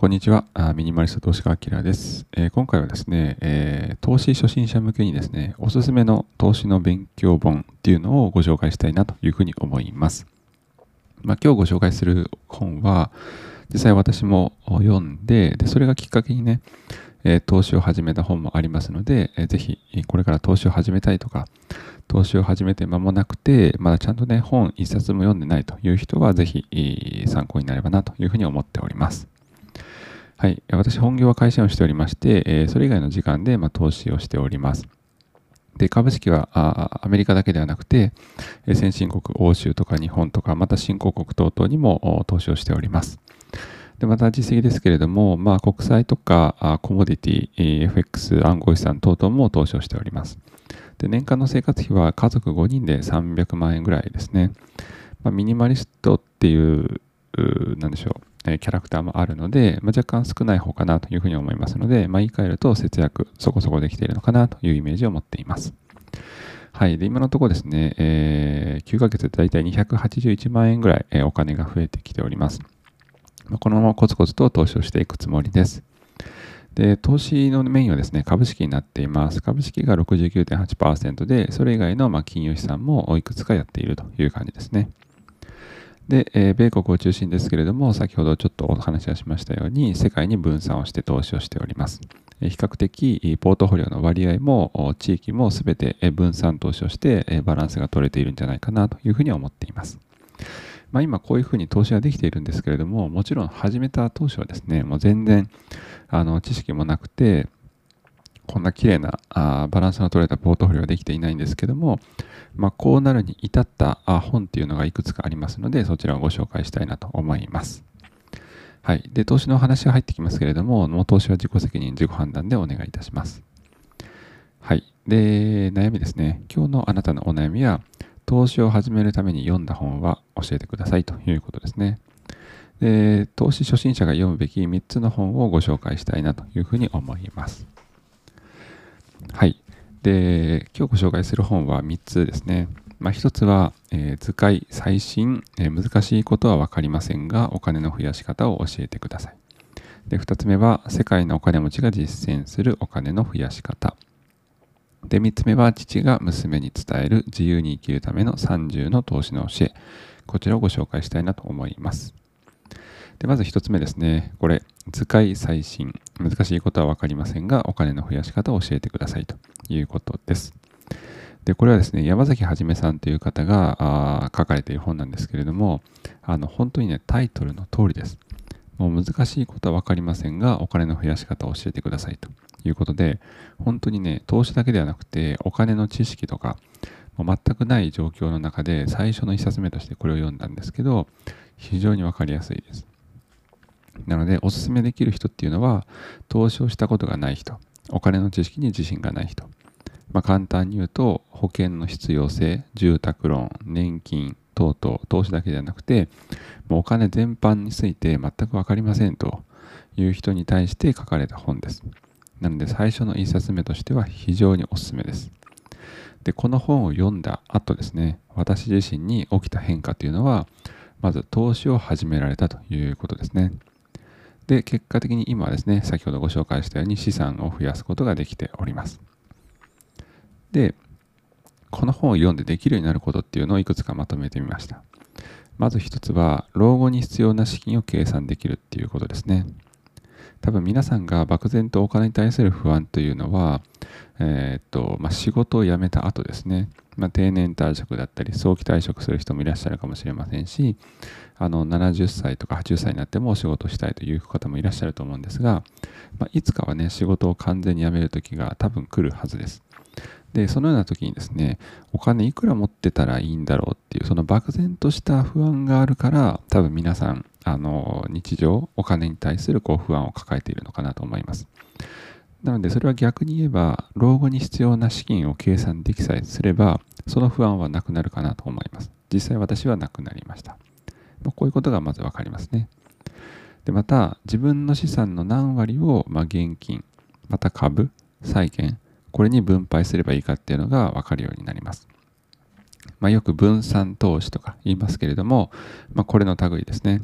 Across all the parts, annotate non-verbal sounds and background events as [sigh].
こんにちは。ミニマリスト投資家アキラです、えー、今回はですね、えー、投資初心者向けにですね、おすすめの投資の勉強本っていうのをご紹介したいなというふうに思います。まあ、今日ご紹介する本は、実際私も読んで、でそれがきっかけにね、えー、投資を始めた本もありますので、えー、ぜひこれから投資を始めたいとか、投資を始めて間もなくて、まだちゃんとね、本一冊も読んでないという人は、ぜひ参考になればなというふうに思っております。はい。私、本業は会社をしておりまして、えそれ以外の時間で、ま投資をしております。で、株式はアメリカだけではなくて、先進国、欧州とか日本とか、また新興国等々にも投資をしております。で、また実績ですけれども、まあ、国債とかコモディティ、FX、暗号資産等々も投資をしております。で、年間の生活費は家族5人で300万円ぐらいですね。まあ、ミニマリストっていう、なんでしょう。えキャラクターもあるので、まあ、若干少ない方かなというふうに思いますので、まあ、言い換えると節約そこそこできているのかなというイメージを持っています。はい。で、今のところですね、えー、9ヶ月でだいたい281万円ぐらい、え、お金が増えてきております。ま、このままコツコツと投資をしていくつもりです。で、投資のメインはですね、株式になっています。株式が69.8%で、それ以外のま金融資産もいくつかやっているという感じですね。で、えー、米国を中心ですけれども、先ほどちょっとお話がしましたように、世界に分散をして投資をしております。比較的、ポートフォリオの割合も、地域もすべて分散投資をして、バランスが取れているんじゃないかなというふうに思っています。まあ、今こういうふうに投資ができているんですけれども、もちろん始めた当初はですね、もう全然あの知識もなくて、こんな綺麗なあバランスの取れたポートフォリオができていないんですけども、まあ、こうなるに至ったあ本っていうのがいくつかありますので、そちらをご紹介したいなと思います。はい。で、投資の話が入ってきますけれども、もう投資は自己責任、自己判断でお願いいたします。はい。で、悩みですね。今日のあなたのお悩みは、投資を始めるために読んだ本は教えてくださいということですね。で、投資初心者が読むべき3つの本をご紹介したいなというふうに思います。はい。で、今日ご紹介する本は3つですね。まあ、1つは、えー、図解最新、えー、難しいことは分かりませんが、お金の増やし方を教えてください。で、2つ目は、世界のお金持ちが実践するお金の増やし方。で、3つ目は、父が娘に伝える自由に生きるための30の投資の教え。こちらをご紹介したいなと思います。で、まず1つ目ですね。これ、図解最新。難しいことは分かりませんが、お金の増やし方を教えてくださいということです。で、これはですね、山崎はじめさんという方が書かれている本なんですけれども、あの本当にね、タイトルの通りです。もう難しいことは分かりませんが、お金の増やし方を教えてくださいということで、本当にね、投資だけではなくて、お金の知識とか、もう全くない状況の中で、最初の1冊目としてこれを読んだんですけど、非常に分かりやすいです。なので、おすすめできる人っていうのは、投資をしたことがない人、お金の知識に自信がない人。まあ、簡単に言うと、保険の必要性、住宅ローン、年金等々、投資だけではなくて、もうお金全般について全く分かりませんという人に対して書かれた本です。なので、最初の1冊目としては非常におすすめです。で、この本を読んだ後ですね、私自身に起きた変化というのは、まず投資を始められたということですね。で、結果的に今はですね、先ほどご紹介したように資産を増やすことができております。で、この本を読んでできるようになることっていうのをいくつかまとめてみました。まず一つは、老後に必要な資金を計算できるっていうことですね。多分皆さんが漠然とお金に対する不安というのは、えー、っとまあ、仕事を辞めた後ですね、まあ、定年退職だったり早期退職する人もいらっしゃるかもしれませんしあの70歳とか80歳になってもお仕事したいという方もいらっしゃると思うんですが、まあ、いつかはね仕事を完全に辞める時が多分来るはずです。でそのような時にですねお金いくら持ってたらいいんだろうっていうその漠然とした不安があるから多分皆さんあの日常お金に対するこう不安を抱えているのかなと思います。なのでそれは逆に言えば老後に必要な資金を計算できさえすればその不安はなくなるかなと思います。実際私はなくなりました。こういうことがまず分かりますね。でまた自分の資産の何割を、まあ、現金また株債券これに分配すればいいかっていうのが分かるようになります。まあ、よく分散投資とか言いますけれども、まあ、これの類ですね。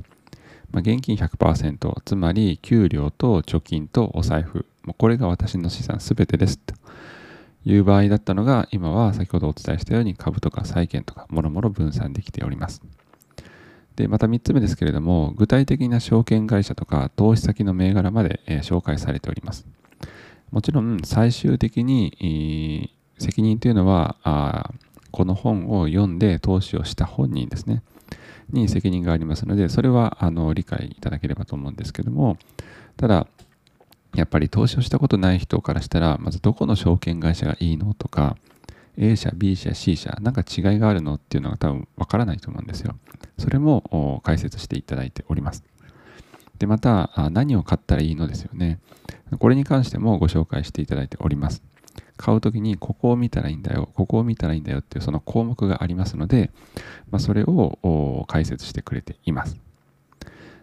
まあ、現金100%、つまり給料と貯金とお財布、もうこれが私の資産すべてですという場合だったのが、今は先ほどお伝えしたように株とか債券とか、もろもろ分散できております。で、また3つ目ですけれども、具体的な証券会社とか投資先の銘柄まで、えー、紹介されております。もちろん、最終的に、責任というのはあ、この本を読んで投資をした本人ですね、に責任がありますので、それはあの理解いただければと思うんですけども、ただ、やっぱり投資をしたことない人からしたら、まずどこの証券会社がいいのとか、A 社、B 社、C 社、なんか違いがあるのっていうのが多分わからないと思うんですよ。それも解説していただいております。で、また、何を買ったらいいのですよね。これに関してもご紹介していただいております。買うときにここを見たらいいんだよ、ここを見たらいいんだよっていうその項目がありますので、まあ、それを解説してくれています。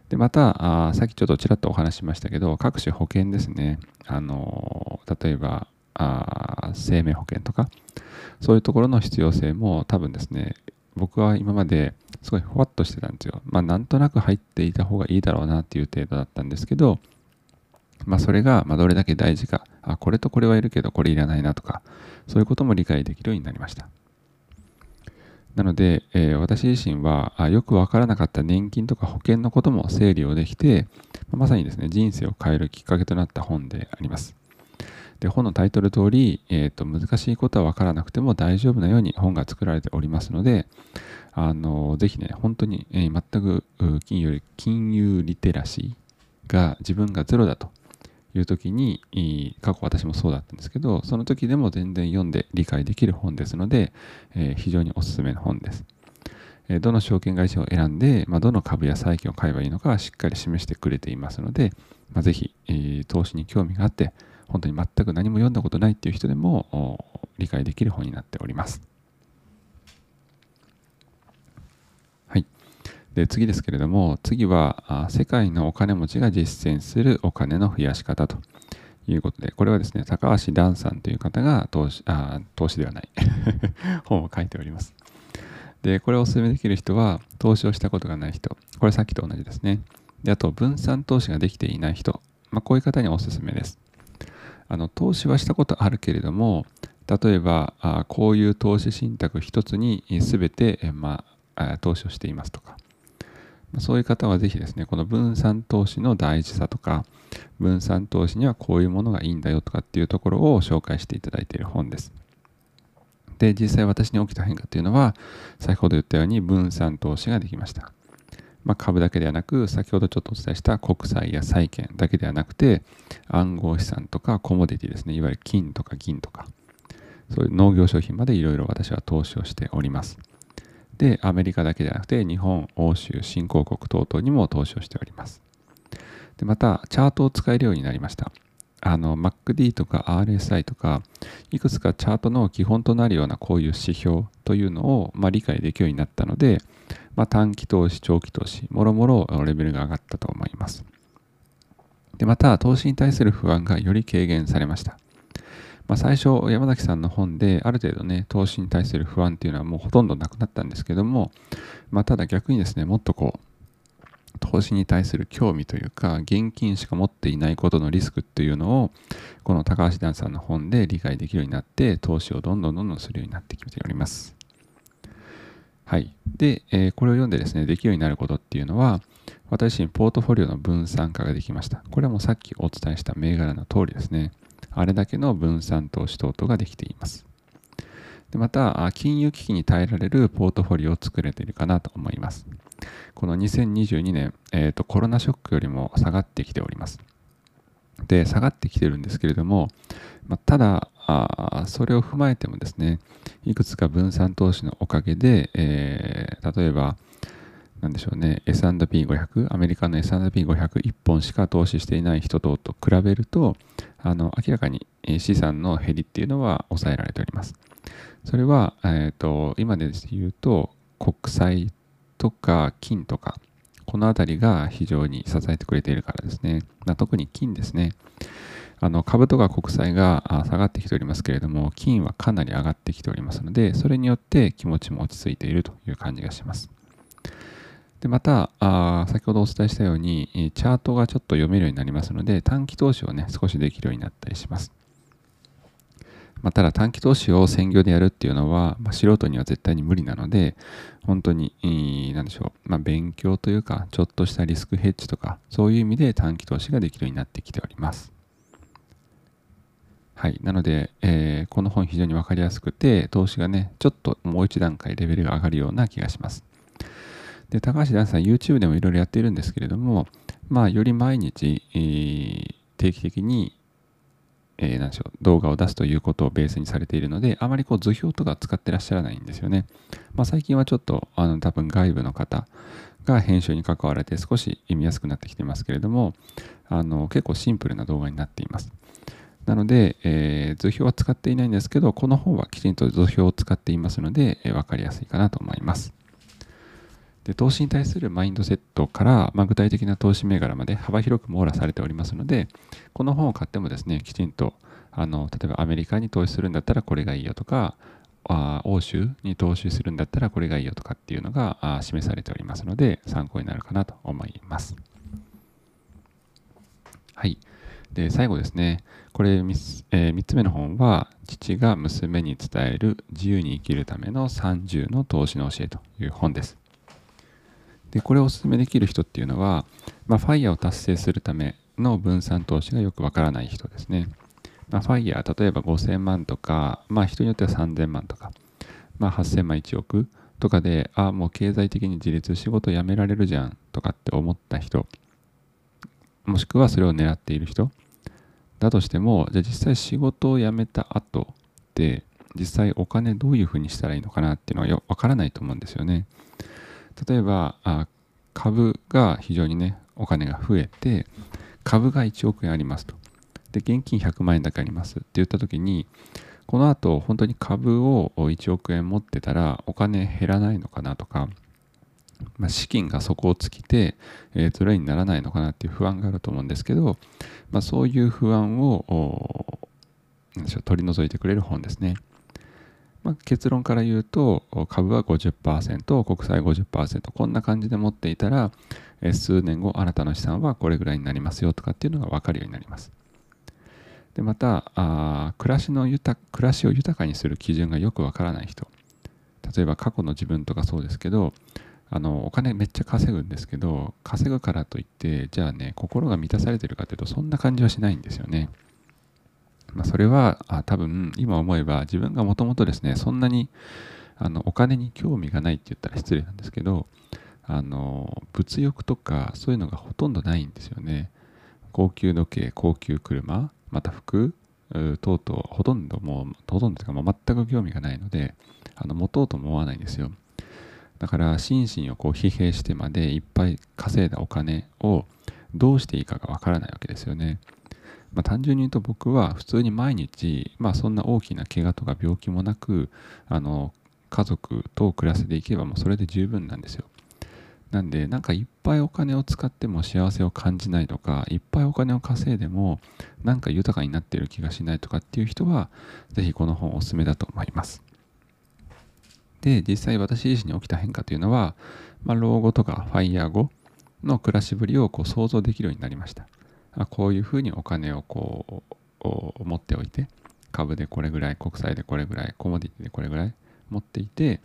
でまたあ、さっきちょっとちらっとお話しましたけど、各種保険ですね。あの例えばあ、生命保険とか、そういうところの必要性も多分ですね、僕は今まですごいふわっとしてたんですよ。まあなんとなく入っていた方がいいだろうなっていう程度だったんですけど、まあそれがまどれだけ大事か、あ、これとこれはいるけどこれいらないなとか、そういうことも理解できるようになりました。なので、えー、私自身はあよくわからなかった年金とか保険のことも整理をできて、まさにですね、人生を変えるきっかけとなった本であります。で本のタイトル通り、えーと、難しいことは分からなくても大丈夫なように本が作られておりますので、あのぜひね、本当に、えー、全く金融金融リテラシーが自分がゼロだという時に、過去私もそうだったんですけど、その時でも全然読んで理解できる本ですので、えー、非常におすすめの本です。どの証券会社を選んで、まあ、どの株や債券を買えばいいのかしっかり示してくれていますので、まあ、ぜひ、えー、投資に興味があって、本当に全く何も読んだことないっていう人でも理解できる本になっております。はい。で次ですけれども、次は世界のお金持ちが実践するお金の増やし方ということで、これはですね、高橋蘭さんという方が投資、あ投資ではない [laughs] 本を書いております。で、これをお勧めできる人は、投資をしたことがない人、これさっきと同じですね。で、あと、分散投資ができていない人、まあ、こういう方におすすめです。あの投資はしたことあるけれども例えばあこういう投資信託一つに全て、まあ、投資をしていますとかそういう方はぜひですねこの分散投資の大事さとか分散投資にはこういうものがいいんだよとかっていうところを紹介していただいている本です。で実際私に起きた変化っていうのは先ほど言ったように分散投資ができました。まあ、株だけではなく、先ほどちょっとお伝えした国債や債券だけではなくて、暗号資産とかコモディティですね、いわゆる金とか銀とか、そういう農業商品までいろいろ私は投資をしております。で、アメリカだけではなくて、日本、欧州、新興国等々にも投資をしております。でまた、チャートを使えるようになりました。あの MacD とか RSI とかいくつかチャートの基本となるようなこういう指標というのを、まあ、理解できるようになったので、まあ、短期投資、長期投資、もろもろレベルが上がったと思います。でまた、投資に対する不安がより軽減されました。まあ、最初、山崎さんの本である程度ね、投資に対する不安っていうのはもうほとんどなくなったんですけども、まあ、ただ逆にですね、もっとこう、投資に対する興味というか、現金しか持っていないことのリスクっていうのを、この高橋ダンさんの本で理解できるようになって、投資をどんどんどんどんするようになってきております。はい。で、えー、これを読んでですね、できるようになることっていうのは、私自身ポートフォリオの分散化ができました。これはもうさっきお伝えした銘柄の通りですね。あれだけの分散投資等々ができています。でまた、金融危機に耐えられるポートフォリオを作れているかなと思います。この2022年、えーと、コロナショックよりも下がってきております。で、下がってきてるんですけれども、まあ、ただあ、それを踏まえてもですね、いくつか分散投資のおかげで、えー、例えば、なんでしょうね、S&P500、アメリカの S&P501 本しか投資していない人とと比べると、あの明らかに資産の減りっていうのは抑えられております。それは、えーと、今で言うと、国債とか金とか、この辺りが非常に支えてくれているからですね。まあ、特に金ですね。あの株とか国債が下がってきておりますけれども、金はかなり上がってきておりますので、それによって気持ちも落ち着いているという感じがします。でまたあ、先ほどお伝えしたように、チャートがちょっと読めるようになりますので、短期投資をね、少しできるようになったりします。まあ、ただ短期投資を専業でやるっていうのは、まあ、素人には絶対に無理なので、本当に、何でしょう、まあ、勉強というか、ちょっとしたリスクヘッジとか、そういう意味で短期投資ができるようになってきております。はい。なので、えー、この本非常にわかりやすくて、投資がね、ちょっともう一段階レベルが上がるような気がします。で、高橋ダンさん、YouTube でもいろいろやっているんですけれども、まあ、より毎日、えー、定期的に、えー、何でしょう、動画を出すということをベースにされているので、あまりこう図表とか使ってらっしゃらないんですよね。まあ、最近はちょっと、あの、多分外部の方が編集に関われて少し意味やすくなってきてますけれども、あの、結構シンプルな動画になっています。なので、えー、図表は使っていないんですけど、この本はきちんと図表を使っていますので、えー、分かりやすいかなと思います。で投資に対するマインドセットから、まあ、具体的な投資銘柄まで幅広く網羅されておりますので、この本を買ってもですね、きちんとあの例えばアメリカに投資するんだったらこれがいいよとか、あ欧州に投資するんだったらこれがいいよとかっていうのがあ示されておりますので、参考になるかなと思います。はい。で、最後ですね、これ 3,、えー、3つ目の本は、父が娘に伝える自由に生きるための30の投資の教えという本です。で、これをお勧めできる人っていうのは、まあ、ファイヤーを達成するための分散投資がよくわからない人ですね。まあ、ファイヤー、例えば5000万とか、まあ、人によっては3000万とか、まあ、8000万1億とかで、ああ、もう経済的に自立仕事辞められるじゃんとかって思った人、もしくはそれを狙っている人だとしても、じゃあ実際仕事を辞めた後で、実際お金どういうふうにしたらいいのかなっていうのはわからないと思うんですよね。例えばあ株が非常にねお金が増えて株が1億円ありますとで現金100万円だけありますって言った時にこの後本当に株を1億円持ってたらお金減らないのかなとか、まあ、資金が底を尽きて、えー、トレイにならないのかなっていう不安があると思うんですけど、まあ、そういう不安を取り除いてくれる本ですね。まあ、結論から言うと株は50%国債50%こんな感じで持っていたら数年後あなたの資産はこれぐらいになりますよとかっていうのが分かるようになります。でまたあ暮らしの豊暮らしを豊かにする基準がよく分からない人。例えば過去の自分とかそうですけどあのお金めっちゃ稼ぐんですけど稼ぐからといってじゃあね心が満たされてるかというとそんな感じはしないんですよね。まあ、それはあ多分今思えば自分がもともとですねそんなにあのお金に興味がないって言ったら失礼なんですけどあの物欲とかそういうのがほとんどないんですよね。高級時計高級車また服等々ほとんどもうほとんどというか全く興味がないのであの持とうとも思わないんですよ。だから心身をこう疲弊してまでいっぱい稼いだお金をどうしていいかがわからないわけですよね。まあ、単純に言うと僕は普通に毎日、まあ、そんな大きな怪我とか病気もなくあの家族と暮らせていけばもうそれで十分なんですよ。なんでなんかいっぱいお金を使っても幸せを感じないとかいっぱいお金を稼いでもなんか豊かになってる気がしないとかっていう人は是非この本おすすめだと思います。で実際私自身に起きた変化というのは、まあ、老後とかファイヤー後の暮らしぶりをこう想像できるようになりました。こういうふうにお金をこう持っておいて株でこれぐらい国債でこれぐらいコモディティでこれぐらい持っていて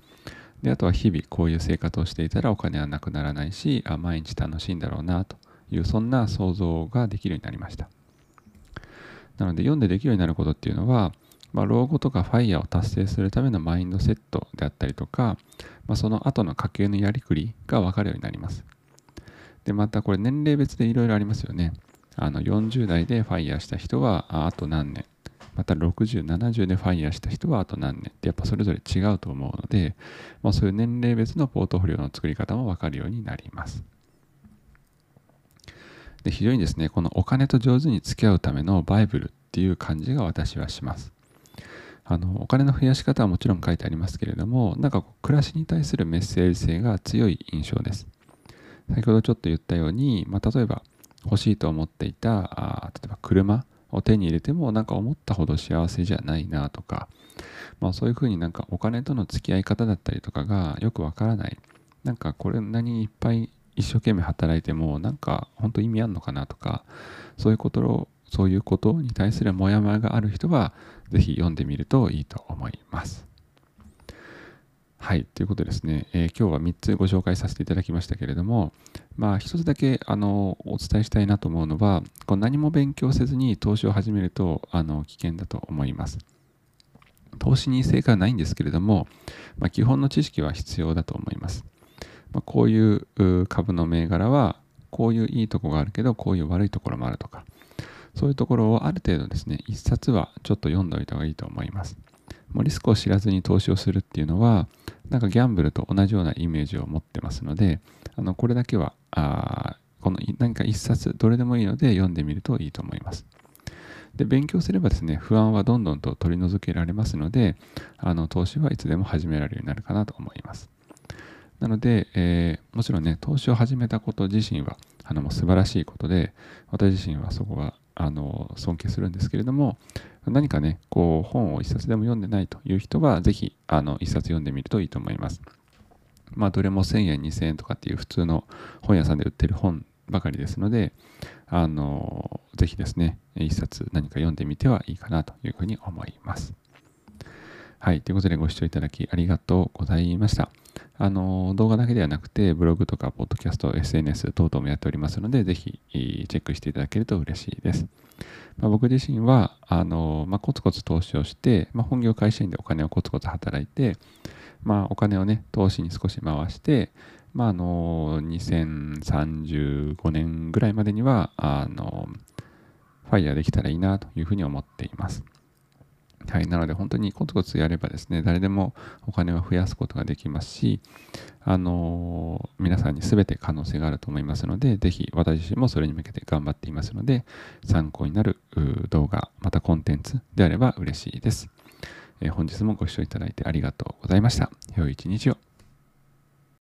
であとは日々こういう生活をしていたらお金はなくならないしあ毎日楽しいんだろうなというそんな想像ができるようになりました。なので読んでできるようになることっていうのは、まあ、老後とかファイヤーを達成するためのマインドセットであったりとか、まあ、その後の家計のやりくりが分かるようになります。でまたこれ年齢別でいろいろありますよね。あの40代でファイヤーした人はあと何年また60、70でファイヤーした人はあと何年ってやっぱそれぞれ違うと思うので、まあ、そういう年齢別のポートフォリオの作り方も分かるようになります。で非常にですね、このお金と上手に付き合うためのバイブルっていう感じが私はします。あのお金の増やし方はもちろん書いてありますけれども、なんか暮らしに対するメッセージ性が強い印象です。先ほどちょっと言ったように、まあ、例えば欲しいと思っていたあ例えば車を手に入れてもなんか思ったほど幸せじゃないなとか、まあ、そういうふうになんかお金との付き合い方だったりとかがよくわからないなんかこれ何いっぱい一生懸命働いてもなんか本当意味あんのかなとかそういうことをそういうことに対するモヤモヤがある人はぜひ読んでみるといいと思います。はい。ということですね、えー、今日は3つご紹介させていただきましたけれども、まあ、1つだけあのお伝えしたいなと思うのは、こう何も勉強せずに投資を始めるとあの危険だと思います。投資に成果はないんですけれども、まあ、基本の知識は必要だと思います。まあ、こういう株の銘柄は、こういういいとこがあるけど、こういう悪いところもあるとか、そういうところをある程度ですね、一冊はちょっと読んでおいた方がいいと思います。もうリスクを知らずに投資をするっていうのは、なんかギャンブルと同じようなイメージを持ってますので、あのこれだけはあこの何か一冊どれでもいいので読んでみるといいと思います。で勉強すればですね不安はどんどんと取り除けられますのであの投資はいつでも始められるようになるかなと思います。なので、えー、もちろんね投資を始めたこと自身はあのもう素晴らしいことで私自身はそこはあの尊敬するんですけれども何かねこう本を一冊でも読んでないという人はぜひあの一冊読んでみるといいと思います。まあどれも1000円2000円とかっていう普通の本屋さんで売ってる本ばかりですのであのぜひですね一冊何か読んでみてはいいかなというふうに思います。はい。ということでご視聴いただきありがとうございました。あの、動画だけではなくて、ブログとか、ポッドキャスト、SNS 等々もやっておりますので、ぜひチェックしていただけると嬉しいです。まあ、僕自身は、あの、まあ、コツコツ投資をして、まあ、本業会社員でお金をコツコツ働いて、まあ、お金をね、投資に少し回して、まあ、あの、2035年ぐらいまでには、あの、ファイヤーできたらいいなというふうに思っています。はい、なので本当にコツコツやればですね、誰でもお金は増やすことができますし、あのー、皆さんに全て可能性があると思いますので、ぜひ私自身もそれに向けて頑張っていますので、参考になる動画、またコンテンツであれば嬉しいです。えー、本日もご視聴いただいてありがとうございました。良い一日を。